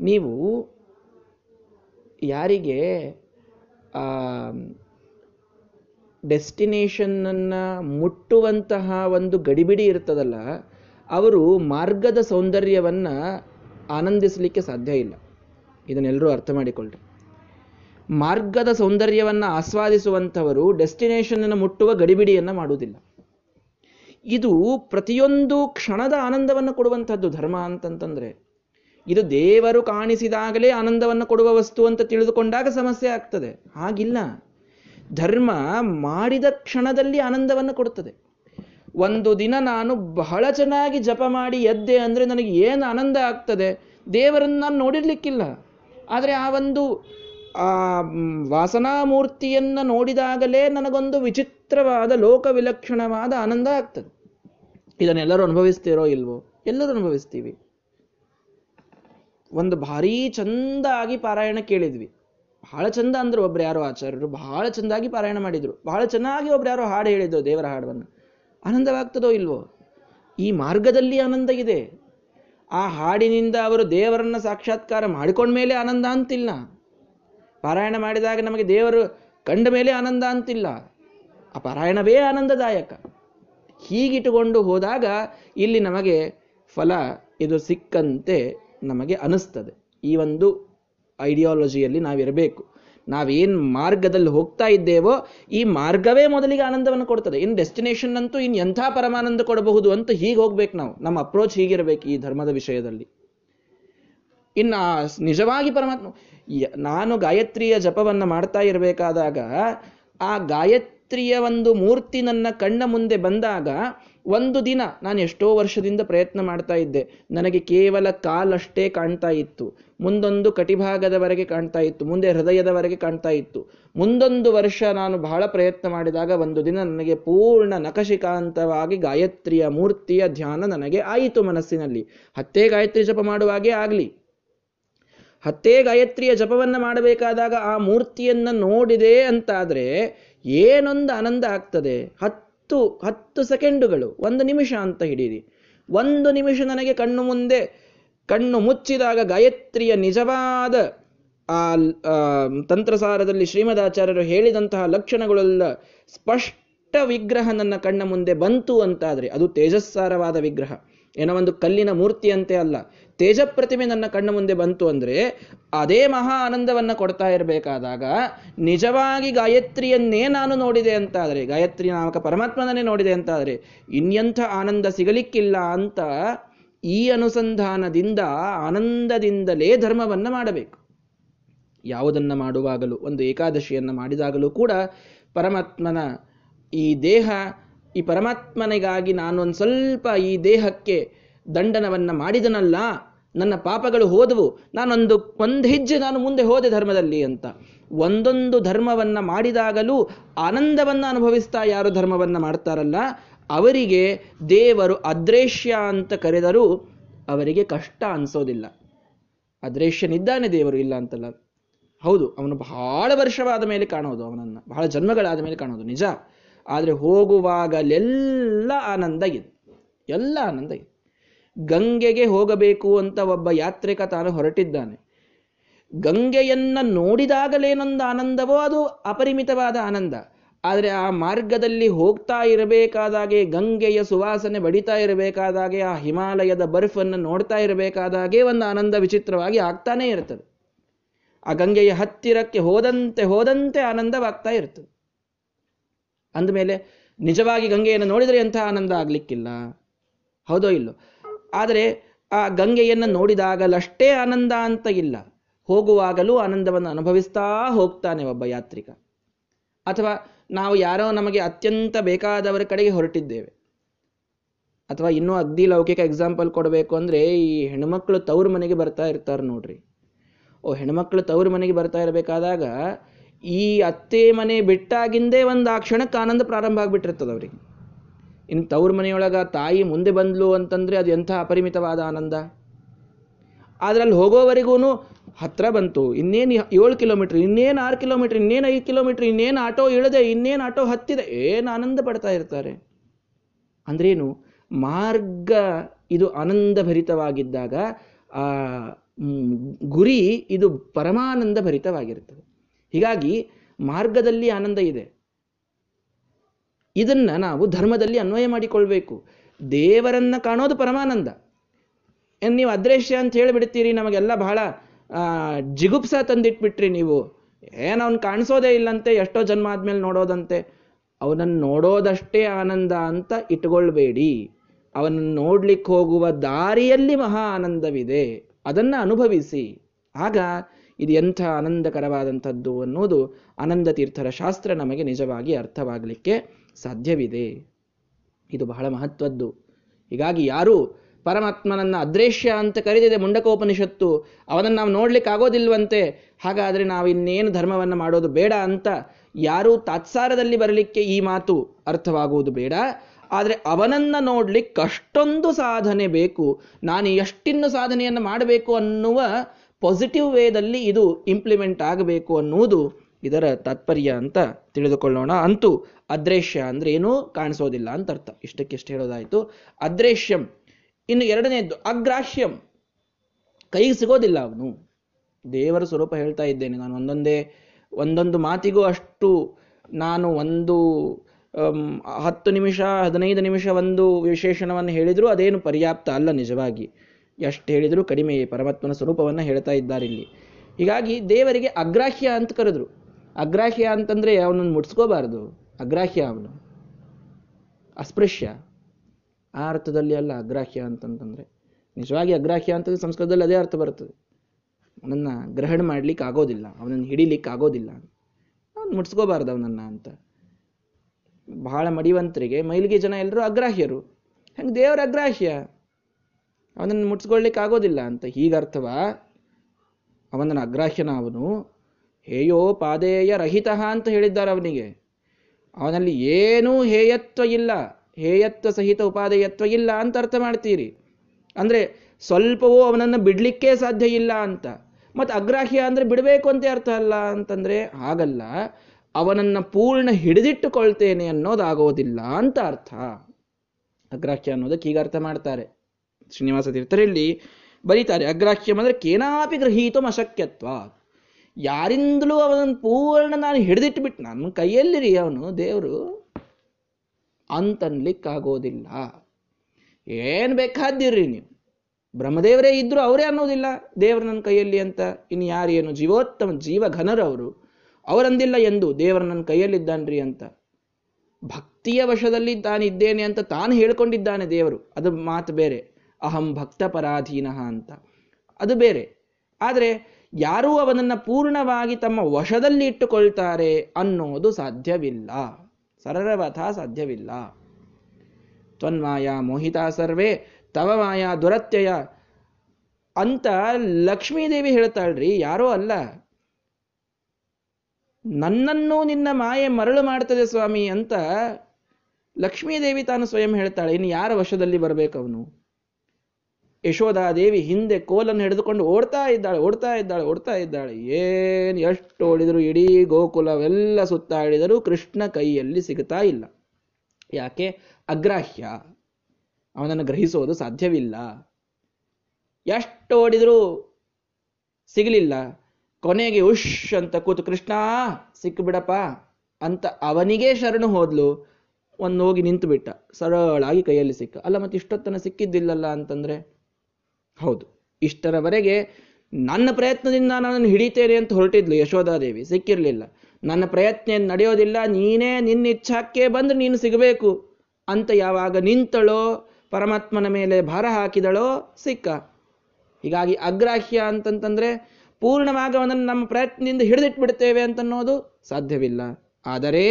ನೀವು ಯಾರಿಗೆ ಡೆಸ್ಟಿನೇಷನ್ನನ್ನು ಡೆಸ್ಟಿನೇಷನ್ನ ಮುಟ್ಟುವಂತಹ ಒಂದು ಗಡಿಬಿಡಿ ಇರ್ತದಲ್ಲ, ಅವರು ಮಾರ್ಗದ ಸೌಂದರ್ಯವನ್ನು ಆನಂದಿಸಲಿಕ್ಕೆ ಸಾಧ್ಯ ಇಲ್ಲ. ಇದನ್ನೆಲ್ಲರೂ ಅರ್ಥ ಮಾಡಿಕೊಳ್ಳ್ರಿ ಮಾರ್ಗದ ಸೌಂದರ್ಯವನ್ನು ಆಸ್ವಾದಿಸುವಂಥವರು ಡೆಸ್ಟಿನೇಷನನ್ನು ಮುಟ್ಟುವ ಗಡಿಬಿಡಿಯನ್ನು ಮಾಡುವುದಿಲ್ಲ. ಇದು ಪ್ರತಿಯೊಂದು ಕ್ಷಣದ ಆನಂದವನ್ನು ಕೊಡುವಂಥದ್ದು ಧರ್ಮ ಅಂತಂತಂದರೆ, ಇದು ದೇವರು ಕಾಣಿಸಿದಾಗಲೇ ಆನಂದವನ್ನು ಕೊಡುವ ವಸ್ತು ಅಂತ ತಿಳಿದುಕೊಂಡಾಗ ಸಮಸ್ಯೆ ಆಗ್ತದೆ. ಹಾಗಿಲ್ಲ. ಧರ್ಮ ಮಾಡಿದ ಕ್ಷಣದಲ್ಲಿ ಆನಂದವನ್ನು ಕೊಡುತ್ತದೆ. ಒಂದು ದಿನ ನಾನು ಬಹಳ ಚೆನ್ನಾಗಿ ಜಪ ಮಾಡಿ ಎದ್ದೆ ಅಂದರೆ ನನಗೆ ಏನು ಆನಂದ ಆಗ್ತದೆ? ದೇವರನ್ನು ನಾನು ನೋಡಿರ್ಲಿಕ್ಕಿಲ್ಲ. ಆದರೆ ಆ ಒಂದು, ಆ ವಾಸನಾ ಮೂರ್ತಿಯನ್ನ ನೋಡಿದಾಗಲೇ ನನಗೊಂದು ವಿಚಿತ್ರವಾದ ಲೋಕ ವಿಲಕ್ಷಣವಾದ ಆನಂದ ಆಗ್ತದೆ. ಇದನ್ನೆಲ್ಲರೂ ಅನುಭವಿಸ್ತೀರೋ ಇಲ್ವೋ? ಎಲ್ಲರೂ ಅನುಭವಿಸ್ತೀವಿ. ಒಂದು ಭಾರೀ ಚಂದಾಗಿ ಪಾರಾಯಣ ಕೇಳಿದ್ವಿ. ಬಹಳ ಚಂದ ಅಂದ್ರು ಒಬ್ರು ಯಾರೋ ಆಚಾರ್ಯರು, ಬಹಳ ಚಂದಾಗಿ ಪಾರಾಯಣ ಮಾಡಿದ್ರು. ಬಹಳ ಚೆನ್ನಾಗಿ ಒಬ್ರು ಯಾರೋ ಹಾಡು ಹೇಳಿದ್ರು ದೇವರ ಹಾಡವನ್ನು ಆನಂದವಾಗ್ತದೋ ಇಲ್ವೋ? ಈ ಮಾರ್ಗದಲ್ಲಿ ಆನಂದ ಇದೆ. ಆ ಹಾಡಿನಿಂದ ಅವರು ದೇವರನ್ನ ಸಾಕ್ಷಾತ್ಕಾರ ಮಾಡಿಕೊಂಡ ಮೇಲೆ ಆನಂದ ಅಂತಿಲ್ಲ. ಪಾರಾಯಣ ಮಾಡಿದಾಗ ನಮಗೆ ದೇವರು ಕಂಡ ಮೇಲೆ ಆನಂದ ಅಂತಿಲ್ಲ. ಆ ಪಾರಾಯಣವೇ ಆನಂದದಾಯಕ. ಹೀಗಿಟ್ಟುಕೊಂಡು ಹೋದಾಗ ಇಲ್ಲಿ ನಮಗೆ ಫಲ ಇದು ಸಿಕ್ಕಂತೆ ನಮಗೆ ಅನಿಸ್ತದೆ ಈ ಒಂದು ಐಡಿಯಾಲಜಿಯಲ್ಲಿ ನಾವಿರಬೇಕು. ನಾವೇನ್ ಮಾರ್ಗದಲ್ಲಿ ಹೋಗ್ತಾ ಇದ್ದೇವೋ ಈ ಮಾರ್ಗವೇ ಮೊದಲಿಗೆ ಆನಂದವನ್ನು ಕೊಡ್ತದೆ. ಇನ್ ಡೆಸ್ಟಿನೇಷನ್ ಅಂತೂ ಇನ್ ಎಂಥ ಪರಮಾನಂದ ಕೊಡಬಹುದು ಅಂತ ಹೀಗೆ ಹೋಗ್ಬೇಕು ನಾವು. ನಮ್ಮ ಅಪ್ರೋಚ್ ಹೀಗಿರಬೇಕು ಈ ಧರ್ಮದ ವಿಷಯದಲ್ಲಿ. ಇನ್ನು ನಿಜವಾಗಿ ಪರಮಾತ್ಮ ನಾನು ಗಾಯತ್ರಿಯ ಜಪವನ್ನು ಮಾಡ್ತಾ ಇರಬೇಕಾದಾಗ ಆ ಗಾಯತ್ರಿಯ ಒಂದು ಮೂರ್ತಿ ನನ್ನ ಕಣ್ಣ ಮುಂದೆ ಬಂದಾಗ ಒಂದು ದಿನ ನಾನು ಎಷ್ಟೋ ವರ್ಷದಿಂದ ಪ್ರಯತ್ನ ಮಾಡ್ತಾ ಇದ್ದೆ. ನನಗೆ ಕೇವಲ ಕಾಲಷ್ಟೇ ಕಾಣ್ತಾ ಇತ್ತು. ಮುಂದೊಂದು ಕಟಿಭಾಗದವರೆಗೆ ಕಾಣ್ತಾ ಇತ್ತು. ಮುಂದೆ ಹೃದಯದವರೆಗೆ ಕಾಣ್ತಾ ಇತ್ತು. ಮುಂದೊಂದು ವರ್ಷ ನಾನು ಬಹಳ ಪ್ರಯತ್ನ ಮಾಡಿದಾಗ ಒಂದು ದಿನ ನನಗೆ ಪೂರ್ಣ ನಕಶಿಕಾಂತವಾಗಿ ಗಾಯತ್ರಿಯ ಮೂರ್ತಿಯ ಧ್ಯಾನ ನನಗೆ ಆಯಿತು ಮನಸ್ಸಿನಲ್ಲಿ. ಹತ್ತೇ ಗಾಯತ್ರಿ ಜಪ ಮಾಡುವಾಗೆ ಆಗಲಿ. ಹತ್ತೇ ಗಾಯತ್ರಿಯ ಜಪವನ್ನು ಮಾಡಬೇಕಾದಾಗ ಆ ಮೂರ್ತಿಯನ್ನ ನೋಡಿದೆ ಅಂತಾದ್ರೆ ಏನೊಂದು ಆನಂದ ಆಗ್ತದೆ? ಹತ್ತು ಹತ್ತು ಸೆಕೆಂಡುಗಳು, ಒಂದು ನಿಮಿಷ ಅಂತ ಹಿಡೀರಿ. ಒಂದು ನಿಮಿಷ ನನಗೆ ಕಣ್ಣು ಮುಂದೆ, ಕಣ್ಣು ಮುಚ್ಚಿದಾಗ ಗಾಯತ್ರಿಯ ನಿಜವಾದ ಆ ತಂತ್ರಸಾರದಲ್ಲಿ ಶ್ರೀಮದಾಚಾರ್ಯರು ಹೇಳಿದಂತಹ ಲಕ್ಷಣಗಳೆಲ್ಲ ಸ್ಪಷ್ಟ ವಿಗ್ರಹ ನನ್ನ ಕಣ್ಣ ಮುಂದೆ ಬಂತು ಅಂತಾದ್ರೆ ಅದು ತೇಜಸ್ಸಾರವಾದ ವಿಗ್ರಹ. ಏನೋ ಒಂದು ಕಲ್ಲಿನ ಮೂರ್ತಿಯಂತೆ ಅಲ್ಲ. ತೇಜ ಪ್ರತಿಮೆ ನನ್ನ ಕಣ್ಣ ಮುಂದೆ ಬಂತು ಅಂದರೆ ಅದೇ ಮಹಾ ಆನಂದವನ್ನು ಕೊಡ್ತಾ ಇರಬೇಕಾದಾಗ ನಿಜವಾಗಿ ಗಾಯತ್ರಿಯನ್ನೇ ನಾನು ನೋಡಿದೆ ಅಂತಾದರೆ, ಗಾಯತ್ರಿ ನಾಮಕ ಪರಮಾತ್ಮನನ್ನೇ ನೋಡಿದೆ ಅಂತಾದರೆ ಇನ್ಯಂಥ ಆನಂದ ಸಿಗಲಿಕ್ಕಿಲ್ಲ ಅಂತ ಈ ಅನುಸಂಧಾನದಿಂದ, ಆನಂದದಿಂದಲೇ ಧರ್ಮವನ್ನು ಮಾಡಬೇಕು. ಯಾವುದನ್ನು ಮಾಡುವಾಗಲೂ, ಒಂದು ಏಕಾದಶಿಯನ್ನು ಮಾಡಿದಾಗಲೂ ಕೂಡ ಪರಮಾತ್ಮನ ಈ ದೇಹ, ಈ ಪರಮಾತ್ಮನಿಗಾಗಿ ನಾನೊಂದು ಸ್ವಲ್ಪ ಈ ದೇಹಕ್ಕೆ ದಂಡನವನ್ನು ಮಾಡಿದನಲ್ಲ ನನ್ನ ಪಾಪಗಳು ಹೋದವು. ನಾನೊಂದು ಒಂದು ಹೆಜ್ಜೆ ನಾನು ಮುಂದೆ ಹೋದೆ ಧರ್ಮದಲ್ಲಿ ಅಂತ. ಒಂದೊಂದು ಧರ್ಮವನ್ನು ಮಾಡಿದಾಗಲೂ ಆನಂದವನ್ನು ಅನುಭವಿಸ್ತಾ ಯಾರು ಧರ್ಮವನ್ನು ಮಾಡ್ತಾರಲ್ಲ, ಅವರಿಗೆ ದೇವರು ಅದೃಶ್ಯ ಅಂತ ಕರೆದರೂ ಅವರಿಗೆ ಕಷ್ಟ ಅನ್ಸೋದಿಲ್ಲ. ಅದೃಶ್ಯನಿದ್ದಾನೆ ದೇವರು ಇಲ್ಲ ಅಂತಲ್ಲ. ಹೌದು, ಅವನು ಬಹಳ ವರ್ಷವಾದ ಮೇಲೆ ಕಾಣೋದು ಅವನನ್ನು. ಬಹಳ ಜನ್ಮಗಳಾದ ಮೇಲೆ ಕಾಣೋದು, ನಿಜ. ಆದರೆ ಹೋಗುವಾಗಲೆಲ್ಲ ಆನಂದ ಇದೆ. ಎಲ್ಲ ಆನಂದ ಇದೆ. ಗಂಗೆಗೆ ಹೋಗಬೇಕು ಅಂತ ಒಬ್ಬ ಯಾತ್ರಿಕ ತಾನು ಹೊರಟಿದ್ದಾನೆ. ಗಂಗೆಯನ್ನ ನೋಡಿದಾಗಲೇನೊಂದು ಆನಂದವೋ ಅದು ಅಪರಿಮಿತವಾದ ಆನಂದ. ಆದರೆ ಆ ಮಾರ್ಗದಲ್ಲಿ ಹೋಗ್ತಾ ಇರಬೇಕಾದಾಗೆ ಗಂಗೆಯ ಸುವಾಸನೆ ಬಡಿತಾ ಇರಬೇಕಾದಾಗೆ ಆ ಹಿಮಾಲಯದ ಬರ್ಫನ್ನು ನೋಡ್ತಾ ಇರಬೇಕಾದಾಗೆ ಒಂದು ಆನಂದ ವಿಚಿತ್ರವಾಗಿ ಆಗ್ತಾನೇ ಇರ್ತದೆ. ಆ ಗಂಗೆಯ ಹತ್ತಿರಕ್ಕೆ ಹೋದಂತೆ ಹೋದಂತೆ ಆನಂದವಾಗ್ತಾ ಇರ್ತದೆ. ಅಂದಮೇಲೆ ನಿಜವಾಗಿ ಗಂಗೆಯನ್ನು ನೋಡಿದರೆ ಎಂಥ ಆನಂದ ಆಗ್ಲಿಕ್ಕಿಲ್ಲ? ಹೌದೋ ಇಲ್ಲೋ? ಆದರೆ ಆ ಗಂಗೆಯನ್ನು ನೋಡಿದಾಗಲಷ್ಟೇ ಆನಂದ ಅಂತ ಇಲ್ಲ. ಹೋಗುವಾಗಲೂ ಆನಂದವನ್ನು ಅನುಭವಿಸ್ತಾ ಹೋಗ್ತಾನೆ ಒಬ್ಬ ಯಾತ್ರಿಕ. ಅಥವಾ ನಾವು ಯಾರೋ ನಮಗೆ ಅತ್ಯಂತ ಬೇಕಾದವರ ಕಡೆಗೆ ಹೊರಟಿದ್ದೇವೆ. ಅಥವಾ ಇನ್ನೂ ಅಗ್ದಿ ಲೌಕಿಕ ಎಕ್ಸಾಂಪಲ್ ಕೊಡಬೇಕು ಅಂದರೆ ಈ ಹೆಣ್ಮಕ್ಳು ತವ್ರ ಮನೆಗೆ ಬರ್ತಾ ಇರ್ತಾರೆ ನೋಡ್ರಿ. ಓ ಹೆಣ್ಮಕ್ಳು ತವ್ರ ಮನೆಗೆ ಬರ್ತಾ ಇರಬೇಕಾದಾಗ ಈ ಅತ್ತೆ ಮನೆ ಬಿಟ್ಟಾಗಿಂದೇ ಒಂದು ಆ ಕ್ಷಣಕ್ಕೆ ಆನಂದ ಪ್ರಾರಂಭ ಆಗ್ಬಿಟ್ಟಿರ್ತದೆ ಇನ್ನು ತವ್ರ ಮನೆಯೊಳಗೆ ತಾಯಿ ಮುಂದೆ ಬಂದ್ಲು ಅಂತಂದರೆ ಅದು ಎಂಥ ಅಪರಿಮಿತವಾದ ಆನಂದ? ಅದರಲ್ಲಿ ಹೋಗೋವರೆಗೂ ಹತ್ತಿರ ಬಂತು, ಇನ್ನೇನು ಏಳು ಕಿಲೋಮೀಟ್ರ್, ಇನ್ನೇನು ಆರು ಕಿಲೋಮೀಟ್ರ್, ಇನ್ನೇನು ಐದು ಕಿಲೋಮೀಟ್ರ್, ಇನ್ನೇನು ಆಟೋ ಇಳಿದೆ, ಇನ್ನೇನು ಆಟೋ ಹತ್ತಿದೆ, ಏನು ಆನಂದ ಪಡ್ತಾ ಇರ್ತಾರೆ? ಅಂದ್ರೇನು, ಮಾರ್ಗ ಇದು ಆನಂದ ಭರಿತವಾಗಿದ್ದಾಗ ಆ ಗುರಿ ಇದು ಪರಮಾನಂದ ಭರಿತವಾಗಿರುತ್ತದೆ ಹೀಗಾಗಿ ಮಾರ್ಗದಲ್ಲಿ ಆನಂದ ಇದೆ. ಇದನ್ನ ನಾವು ಧರ್ಮದಲ್ಲಿ ಅನ್ವಯ ಮಾಡಿಕೊಳ್ಬೇಕು. ದೇವರನ್ನು ಕಾಣೋದು ಪರಮಾನಂದ. ನೀವು ಅದೃಶ್ಯ ಅಂತ ಹೇಳಿಬಿಡ್ತೀರಿ, ನಮಗೆಲ್ಲ ಬಹಳ ಜಿಗುಪ್ಸ ತಂದಿಟ್ಬಿಟ್ರಿ ನೀವು. ಏನು ಅವ್ನು ಕಾಣಿಸೋದೇ ಇಲ್ಲಂತೆ, ಎಷ್ಟೋ ಜನ್ಮ ಆದಮೇಲೆ ನೋಡೋದಂತೆ. ಅವನನ್ನು ನೋಡೋದಷ್ಟೇ ಆನಂದ ಅಂತ ಇಟ್ಕೊಳ್ಬೇಡಿ. ಅವನನ್ನು ನೋಡ್ಲಿಕ್ಕೆ ಹೋಗುವ ದಾರಿಯಲ್ಲಿ ಮಹಾ ಆನಂದವಿದೆ. ಅದನ್ನು ಅನುಭವಿಸಿ. ಆಗ ಇದು ಎಂಥ ಆನಂದಕರವಾದಂಥದ್ದು ಅನ್ನೋದು ಆನಂದ ತೀರ್ಥರ ಶಾಸ್ತ್ರ ನಮಗೆ ನಿಜವಾಗಿ ಅರ್ಥವಾಗಲಿಕ್ಕೆ ಸಾಧ್ಯವಿದೆ. ಇದು ಬಹಳ ಮಹತ್ವದ್ದು. ಹೀಗಾಗಿ ಯಾರು ಪರಮಾತ್ಮನನ್ನ ಅದೃಶ್ಯ ಅಂತ ಕರೆದಿದೆ ಮುಂಡಕೋಪನಿಷತ್ತು. ಅವನನ್ನು ನಾವು ನೋಡ್ಲಿಕ್ಕೆ ಆಗೋದಿಲ್ವಂತೆ ಹಾಗಾದ್ರೆ ನಾವು ಇನ್ನೇನು ಧರ್ಮವನ್ನು ಮಾಡೋದು ಬೇಡ ಅಂತ ಯಾರು ತಾತ್ಸಾರದಲ್ಲಿ ಬರಲಿಕ್ಕೆ ಈ ಮಾತು ಅರ್ಥವಾಗುವುದು ಬೇಡ. ಆದರೆ ಅವನನ್ನ ನೋಡ್ಲಿಕ್ಕೆ ಅಷ್ಟೊಂದು ಸಾಧನೆ ಬೇಕು. ನಾನು ಎಷ್ಟಿನ್ನು ಸಾಧನೆಯನ್ನು ಮಾಡಬೇಕು ಅನ್ನುವ ಪಾಸಿಟಿವ್ ವೇದಲ್ಲಿ ಇದು ಇಂಪ್ಲಿಮೆಂಟ್ ಆಗಬೇಕು ಅನ್ನುವುದು ಇದರ ತಾತ್ಪರ್ಯ ಅಂತ ತಿಳಿದುಕೊಳ್ಳೋಣ. ಅಂತೂ ಅದೃಶ್ಯ ಅಂದ್ರೆ ಏನೂ ಕಾಣಿಸೋದಿಲ್ಲ ಅಂತ ಅರ್ಥ. ಇಷ್ಟಕ್ಕೆಷ್ಟು ಹೇಳೋದಾಯಿತು. ಅದೃಶ್ಯಂ ಇನ್ನು ಎರಡನೇದ್ದು ಅಗ್ರಾಹ್ಯಂ ಕೈಗೆ ಸಿಗೋದಿಲ್ಲ ಅವನು. ದೇವರ ಸ್ವರೂಪ ಹೇಳ್ತಾ ಇದ್ದೇನೆ ನಾನು. ಒಂದೊಂದೇ, ಒಂದೊಂದು ಮಾತಿಗೂ ಅಷ್ಟು ನಾನು ಒಂದು ಹತ್ತು ನಿಮಿಷ, ಹದಿನೈದು ನಿಮಿಷ ಒಂದು ವಿಶೇಷಣವನ್ನು ಹೇಳಿದರೂ ಅದೇನು ಪರ್ಯಾಪ್ತ ಅಲ್ಲ ನಿಜವಾಗಿ. ಎಷ್ಟು ಹೇಳಿದರೂ ಕಡಿಮೆ ಪರಮಾತ್ಮನ ಸ್ವರೂಪವನ್ನು ಹೇಳ್ತಾ ಇದ್ದಾರೆ ಇಲ್ಲಿ. ಹೀಗಾಗಿ ದೇವರಿಗೆ ಅಗ್ರಾಹ್ಯ ಅಂತ ಕರೆದ್ರು. ಅಗ್ರಾಹ್ಯ ಅಂತಂದರೆ ಅವನನ್ನು ಮುಟ್ಸ್ಕೋಬಾರ್ದು. ಅಗ್ರಾಹ್ಯ ಅವನು. ಅಸ್ಪೃಶ್ಯ. ಆ ಅರ್ಥದಲ್ಲಿ ಅಲ್ಲ ಅಗ್ರಾಹ್ಯ ಅಂತಂತಂದರೆ. ನಿಜವಾಗಿ ಅಗ್ರಾಹ್ಯ ಅಂತಂದ್ರೆ ಸಂಸ್ಕೃತದಲ್ಲಿ ಅದೇ ಅರ್ಥ ಬರ್ತದೆ. ಅವನನ್ನು ಗ್ರಹಣ ಮಾಡ್ಲಿಕ್ಕೆ ಆಗೋದಿಲ್ಲ. ಅವನನ್ನು ಹಿಡಿಲಿಕ್ಕೆ ಆಗೋದಿಲ್ಲ. ಅವನು ಮುಟ್ಸ್ಕೋಬಾರ್ದು ಅವನನ್ನು ಅಂತ. ಬಹಳ ಮಡಿವಂತರಿಗೆ ಮೈಲಿಗೆ ಜನ ಎಲ್ಲರೂ ಅಗ್ರಾಹ್ಯರು. ಹೆಂಗೆ ದೇವರ ಅಗ್ರಾಹ್ಯ? ಅವನನ್ನು ಮುಟ್ಸ್ಕೊಳ್ಲಿಕ್ಕೆ ಆಗೋದಿಲ್ಲ ಅಂತ. ಹೀಗರ್ಥವಾ? ಅವನನ್ನ ಅಗ್ರಾಹ್ಯನ ಅವನು ಹೇಯೋ ಪಾದೇಯ ರಹಿತ ಅಂತ ಹೇಳಿದ್ದಾರೆ ಅವನಿಗೆ. ಅವನಲ್ಲಿ ಏನೂ ಹೇಯತ್ವ ಇಲ್ಲ. ಹೇಯತ್ವ ಸಹಿತ ಉಪಾದೇಯತ್ವ ಇಲ್ಲ ಅಂತ ಅರ್ಥ ಮಾಡ್ತೀರಿ. ಅಂದರೆ ಸ್ವಲ್ಪವೂ ಅವನನ್ನು ಬಿಡಲಿಕ್ಕೆ ಸಾಧ್ಯ ಇಲ್ಲ ಅಂತ. ಮತ್ತು ಅಗ್ರಾಹ್ಯ ಅಂದರೆ ಬಿಡಬೇಕು ಅಂತ ಅರ್ಥ ಅಲ್ಲ ಅಂತಂದರೆ ಹಾಗಲ್ಲ. ಅವನನ್ನು ಪೂರ್ಣ ಹಿಡಿದಿಟ್ಟುಕೊಳ್ತೇನೆ ಅನ್ನೋದಾಗೋದಿಲ್ಲ ಅಂತ ಅರ್ಥ. ಅಗ್ರಾಹ್ಯ ಅನ್ನೋದಕ್ಕೆ ಈಗ ಅರ್ಥ ಮಾಡ್ತಾರೆ. ಶ್ರೀನಿವಾಸ ತೀರ್ಥರಲ್ಲಿ ಬರೀತಾರೆ, ಅಗ್ರಾಹ್ಯಂ ಅಂದರೆ ಕೇನಾಪಿ ಗೃಹೀತು ಅಶಕ್ಯತ್ವ ಯಾರಿಂದಲೂ ಅವನ ಪೂರ್ಣ ನಾನು ಹಿಡಿದಿಟ್ಬಿಟ್ಟು ನನ್ನ ಕೈಯಲ್ಲಿರಿ ಅವನು, ದೇವರು. ಅಂತನ್ಲಿಕ್ಕಾಗೋದಿಲ್ಲ ಏನು ಬೇಕಾದಿರ್ರಿ ನೀವು? ಬ್ರಹ್ಮದೇವರೇ ಇದ್ರು ಅವರೇ ಅನ್ನೋದಿಲ್ಲ, ದೇವರು ನನ್ನ ಕೈಯಲ್ಲಿ ಅಂತ. ಇನ್ನು ಯಾರೇನು? ಜೀವೋತ್ತಮ ಜೀವ ಘನರು ಅವರು. ಅವರಂದಿಲ್ಲ ಎಂದು ದೇವರು ನನ್ನ ಕೈಯಲ್ಲಿದ್ದಾನ್ರಿ ಅಂತ. ಭಕ್ತಿಯ ವಶದಲ್ಲಿ ತಾನಿದ್ದೇನೆ ಅಂತ ತಾನು ಹೇಳ್ಕೊಂಡಿದ್ದಾನೆ ದೇವರು. ಅದು ಮಾತು ಬೇರೆ. ಅಹಂ ಭಕ್ತ ಪರಾಧೀನ ಅಂತ. ಅದು ಬೇರೆ. ಆದರೆ ಯಾರೂ ಅವನನ್ನ ಪೂರ್ಣವಾಗಿ ತಮ್ಮ ವಶದಲ್ಲಿ ಇಟ್ಟುಕೊಳ್ತಾರೆ ಅನ್ನೋದು ಸಾಧ್ಯವಿಲ್ಲ. ಸರಳವಥ ಸಾಧ್ಯವಿಲ್ಲ. ತ್ವನ್ಮಾಯ ಮೋಹಿತಾ ಸರ್ವೇ, ತವ ಮಾಯಾ ದುರತ್ಯಯ ಅಂತ ಲಕ್ಷ್ಮೀದೇವಿ ಹೇಳ್ತಾಳ್ರಿ. ಯಾರೋ ಅಲ್ಲ. ನನ್ನನ್ನು ನಿನ್ನ ಮಾಯೆ ಮರಳು ಮಾಡ್ತದೆ ಸ್ವಾಮಿ ಅಂತ ಲಕ್ಷ್ಮೀದೇವಿ ತಾನು ಸ್ವಯಂ ಹೇಳ್ತಾಳೆ. ಇನ್ನು ಯಾರ ವಶದಲ್ಲಿ ಬರಬೇಕು ಅವನು? ಯಶೋಧಾದೇವಿ ಹಿಂದೆ ಕೋಲನ್ನು ಹಿಡಿದುಕೊಂಡು ಓಡ್ತಾ ಇದ್ದಾಳೆ ಓಡ್ತಾ ಇದ್ದಾಳೆ ಓಡ್ತಾ ಇದ್ದಾಳೆ. ಏನು ಎಷ್ಟು ಓಡಿದರೂ ಇಡೀ ಗೋಕುಲವೆಲ್ಲ ಸುತ್ತಾಡಿದರೂ ಕೃಷ್ಣ ಕೈಯಲ್ಲಿ ಸಿಗ್ತಾ ಇಲ್ಲ. ಯಾಕೆ? ಅಗ್ರಾಹ್ಯ. ಅವನನ್ನು ಗ್ರಹಿಸೋದು ಸಾಧ್ಯವಿಲ್ಲ. ಎಷ್ಟು ಓಡಿದರೂ ಸಿಗಲಿಲ್ಲ. ಕೊನೆಗೆ ಉಶ್ ಅಂತ ಕೂತು, ಕೃಷ್ಣ ಸಿಕ್ಕಿಬಿಡಪ್ಪ ಅಂತ ಅವನಿಗೆ ಶರಣು ಹೋದ್ಲು. ಒಂದು ಹೋಗಿ ನಿಂತು ಬಿಟ್ಟ ಸರಳಾಗಿ ಕೈಯಲ್ಲಿ ಸಿಕ್ಕ. ಅಲ್ಲ ಮತ್ತೆ ಇಷ್ಟೊತ್ತನ ಸಿಕ್ಕಿದ್ದಿಲ್ಲಲ್ಲ ಅಂತಂದ್ರೆ? ಹೌದು. ಇಷ್ಟರವರೆಗೆ ನನ್ನ ಪ್ರಯತ್ನದಿಂದ ನಾನು ಹಿಡಿತೇನೆ ಅಂತ ಹೊರಟಿದ್ಲು ಯಶೋಧಾದೇವಿ ಸಿಕ್ಕಿರಲಿಲ್ಲ. ನನ್ನ ಪ್ರಯತ್ನ ನಡೆಯೋದಿಲ್ಲ. ನೀನೇ ನಿನ್ನ ಇಚ್ಛಾಕ್ಕೆ ಬಂದ್ರೆ ನೀನು ಸಿಗಬೇಕು ಅಂತ ಯಾವಾಗ ನಿಂತಳೋ, ಪರಮಾತ್ಮನ ಮೇಲೆ ಭಾರ ಹಾಕಿದಳೋ ಸಿಕ್ಕ. ಹೀಗಾಗಿ ಅಗ್ರಾಹ್ಯ ಅಂತಂತಂದ್ರೆ ಪೂರ್ಣವಾಗಿ ಅವನನ್ನು ನಮ್ಮ ಪ್ರಯತ್ನದಿಂದ ಹಿಡಿದಿಟ್ಬಿಡ್ತೇವೆ ಅಂತನ್ನೋದು ಸಾಧ್ಯವಿಲ್ಲ. ಆದರೆ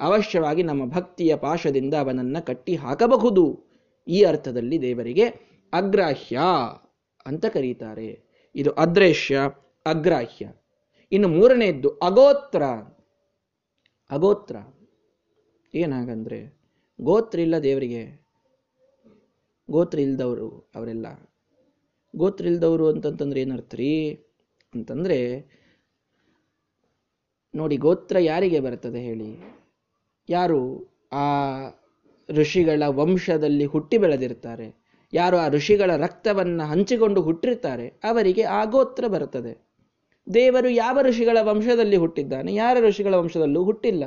ಅವಶ್ಯವಾಗಿ ನಮ್ಮ ಭಕ್ತಿಯ ಪಾಶದಿಂದ ಅವನನ್ನು ಕಟ್ಟಿ ಹಾಕಬಹುದು ಈ ಅರ್ಥದಲ್ಲಿ ದೇವರಿಗೆ ಅಗ್ರಾಹ್ಯ ಅಂತ ಕರೀತಾರೆ. ಇದು ಅದೃಶ್ಯ ಅಗ್ರಾಹ್ಯ. ಇನ್ನು ಮೂರನೆಯದ್ದು ಅಗೋತ್ರ. ಅಗೋತ್ರ. ಏನಾಗಂದ್ರೆ ಗೋತ್ರ ಇಲ್ಲ ದೇವರಿಗೆ. ಗೋತ್ರ ಇಲ್ದವರು ಅವರೆಲ್ಲ. ಗೋತ್ರ ಇಲ್ದವರು ಅಂತಂತಂದ್ರೆ ಏನರ್ಥರಿ ಅಂತಂದ್ರೆ ನೋಡಿ ಗೋತ್ರ ಯಾರಿಗೆ ಬರ್ತದೆ ಹೇಳಿ? ಯಾರು? ಆ ಋಷಿಗಳ ವಂಶದಲ್ಲಿ ಹುಟ್ಟಿ ಬೆಳೆದಿರ್ತಾರೆ. ಯಾರು ಆ ಋಷಿಗಳ ರಕ್ತವನ್ನು ಹಂಚಿಕೊಂಡು ಹುಟ್ಟಿರ್ತಾರೆ ಅವರಿಗೆ ಆ ಗೋತ್ರ ಬರುತ್ತದೆ. ದೇವರು ಯಾವ ಋಷಿಗಳ ವಂಶದಲ್ಲಿ ಹುಟ್ಟಿದ್ದಾನೆ, ಯಾರ ಋಷಿಗಳ ವಂಶದಲ್ಲೂ ಹುಟ್ಟಿಲ್ಲ.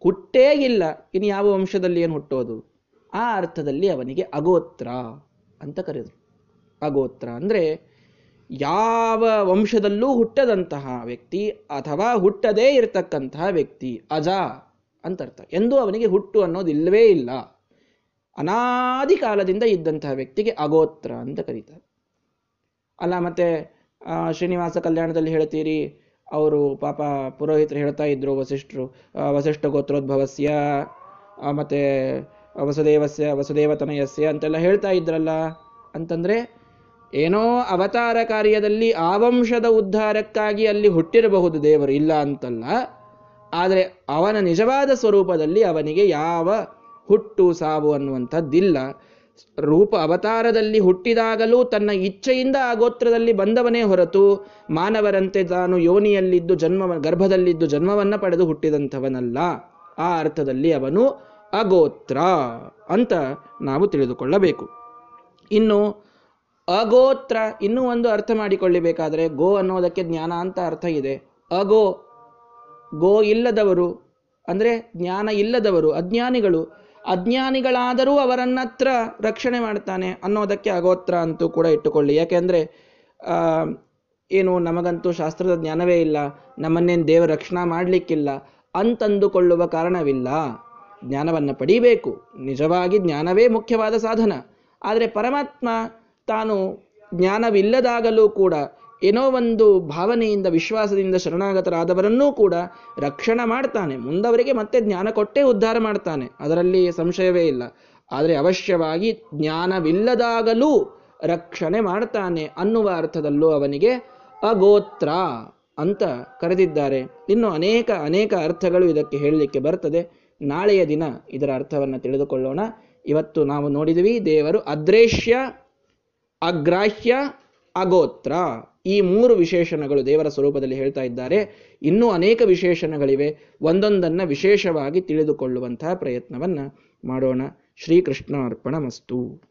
ಹುಟ್ಟೇ ಇಲ್ಲ ಇನ್ನು ಯಾವ ವಂಶದಲ್ಲಿ ಏನು ಹುಟ್ಟೋದು ಆ ಅರ್ಥದಲ್ಲಿ ಅವನಿಗೆ ಅಗೋತ್ರ ಅಂತ ಕರೆದರು ಅಗೋತ್ರ ಅಂದರೆ ಯಾವ ವಂಶದಲ್ಲೂ ಹುಟ್ಟದಂತಹ ವ್ಯಕ್ತಿ ಅಥವಾ ಹುಟ್ಟದೇ ಇರತಕ್ಕಂತಹ ವ್ಯಕ್ತಿ, ಅಜ ಅಂತ ಅರ್ಥ. ಎಂದು ಅವನಿಗೆ ಹುಟ್ಟು ಅನ್ನೋದು ಇಲ್ಲ. ಅನಾದಿ ಕಾಲದಿಂದ ಇದ್ದಂತಹ ವ್ಯಕ್ತಿಗೆ ಅಗೋತ್ರ ಅಂತ ಕರೀತಾರೆ. ಅಲ್ಲ, ಮತ್ತೆ ಶ್ರೀನಿವಾಸ ಕಲ್ಯಾಣದಲ್ಲಿ ಹೇಳ್ತೀರಿ, ಅವರು ಪಾಪ ಪುರೋಹಿತರು ಹೇಳ್ತಾ ಇದ್ರು ವಸಿಷ್ಠರು ವಸಿಷ್ಠ ಗೋತ್ರೋದ್ಭವಸ್ಯ ಮತ್ತೆ, ವಸುದೇವಸ್ಯ, ವಸುದೇವತನಯಸ್ಯ ಅಂತೆಲ್ಲ ಹೇಳ್ತಾ ಇದ್ರಲ್ಲ, ಅಂತಂದ್ರೆ, ಏನೋ ಅವತಾರ ಕಾರ್ಯದಲ್ಲಿ ಆ ವಂಶದ ಉದ್ಧಾರಕ್ಕಾಗಿ ಅಲ್ಲಿ ಹುಟ್ಟಿರಬಹುದು ದೇವರು ಇಲ್ಲ ಅಂತಲ್ಲ, ಆದರೆ ಅವನ ನಿಜವಾದ ಸ್ವರೂಪದಲ್ಲಿ ಅವನಿಗೆ ಯಾವ ಹುಟ್ಟು ಸಾವು ಅನ್ನುವಂಥದ್ದಿಲ್ಲ. ರೂಪ ಅವತಾರದಲ್ಲಿ ಹುಟ್ಟಿದಾಗಲೂ ತನ್ನ ಇಚ್ಛೆಯಿಂದ ಆ ಗೋತ್ರದಲ್ಲಿ ಬಂದವನೇ ಹೊರತು ಮಾನವರಂತೆ ತಾನು ಯೋನಿಯಲ್ಲಿದ್ದು ಜನ್ಮ, ಗರ್ಭದಲ್ಲಿದ್ದು ಜನ್ಮವನ್ನ ಪಡೆದು ಹುಟ್ಟಿದಂಥವನಲ್ಲ. ಆ ಅರ್ಥದಲ್ಲಿ ಅವನು ಅಗೋತ್ರ ಅಂತ ನಾವು ತಿಳಿದುಕೊಳ್ಳಬೇಕು. ಇನ್ನು ಅಗೋತ್ರ ಇನ್ನೂ ಒಂದು ಅರ್ಥ ಮಾಡಿಕೊಳ್ಳಬೇಕಾದ್ರೆ ಗೋ ಅನ್ನೋದಕ್ಕೆ ಜ್ಞಾನ ಅಂತ ಅರ್ಥ ಇದೆ. ಅಗೋ, ಗೋ ಇಲ್ಲದವರು, ಅಂದ್ರೆ ಜ್ಞಾನ ಇಲ್ಲದವರು, ಅಜ್ಞಾನಿಗಳು ಅಜ್ಞಾನಿಗಳಾದರೂ ಅವರನ್ನತ್ರ ರಕ್ಷಣೆ ಮಾಡ್ತಾನೆ ಅನ್ನೋದಕ್ಕೆ ಅಗೋತ್ರ ಅಂತೂ ಕೂಡ ಇಟ್ಟುಕೊಳ್ಳಿ. ಯಾಕೆಂದ್ರೆ ಏನು ನಮಗಂತೂ ಶಾಸ್ತ್ರದ ಜ್ಞಾನವೇ ಇಲ್ಲ, ನಮ್ಮನ್ನೇನು ದೇವ ರಕ್ಷಣಾ ಮಾಡಲಿಕ್ಕಿಲ್ಲ ಅಂತಂದುಕೊಳ್ಳುವ ಕಾರಣವಿಲ್ಲ. ಜ್ಞಾನವನ್ನು ಪಡೀಬೇಕು. ನಿಜವಾಗಿ ಜ್ಞಾನವೇ ಮುಖ್ಯವಾದ ಸಾಧನ. ಆದರೆ ಪರಮಾತ್ಮ ತಾನು ಜ್ಞಾನವಿಲ್ಲದಾಗಲೂ ಕೂಡ ಏನೋ ಒಂದು ಭಾವನೆಯಿಂದ, ವಿಶ್ವಾಸದಿಂದ ಶರಣಾಗತರಾದವರನ್ನೂ ಕೂಡ ರಕ್ಷಣೆ ಮಾಡ್ತಾನೆ. ಮುಂದವರಿಗೆ ಮತ್ತೆ ಜ್ಞಾನ ಕೊಟ್ಟೇ ಉದ್ಧಾರ ಮಾಡ್ತಾನೆ. ಅದರಲ್ಲಿ ಸಂಶಯವೇ ಇಲ್ಲ. ಆದರೆ ಅವಶ್ಯವಾಗಿ ಜ್ಞಾನವಿಲ್ಲದಾಗಲೂ ರಕ್ಷಣೆ ಮಾಡ್ತಾನೆ ಅನ್ನುವ ಅರ್ಥದಲ್ಲೂ ಅವನಿಗೆ ಅಗೋತ್ರ ಅಂತ ಕರೆದಿದ್ದಾರೆ. ಇನ್ನು ಅನೇಕ ಅನೇಕ ಅರ್ಥಗಳು ಇದಕ್ಕೆ ಹೇಳಲಿಕ್ಕೆ ಬರ್ತದೆ. ನಾಳೆಯ ದಿನ ಇದರ ಅರ್ಥವನ್ನು ತಿಳಿದುಕೊಳ್ಳೋಣ. ಇವತ್ತು ನಾವು ನೋಡಿದ್ವಿ ದೇವರು ಅದೃಶ್ಯ ಅಗ್ರಾಹ್ಯ, ಅಗೋತ್ರ. ಈ ಮೂರು ವಿಶೇಷಣಗಳು ದೇವರ ಸ್ವರೂಪದಲ್ಲಿ ಹೇಳ್ತಾ ಇದ್ದಾರೆ. ಇನ್ನೂ ಅನೇಕ ವಿಶೇಷಣಗಳಿವೆ. ಒಂದೊಂದನ್ನು ವಿಶೇಷವಾಗಿ ತಿಳಿದುಕೊಳ್ಳುವಂತಹ ಪ್ರಯತ್ನವನ್ನು ಮಾಡೋಣ. ಶ್ರೀಕೃಷ್ಣ ಅರ್ಪಣ ಮಸ್ತು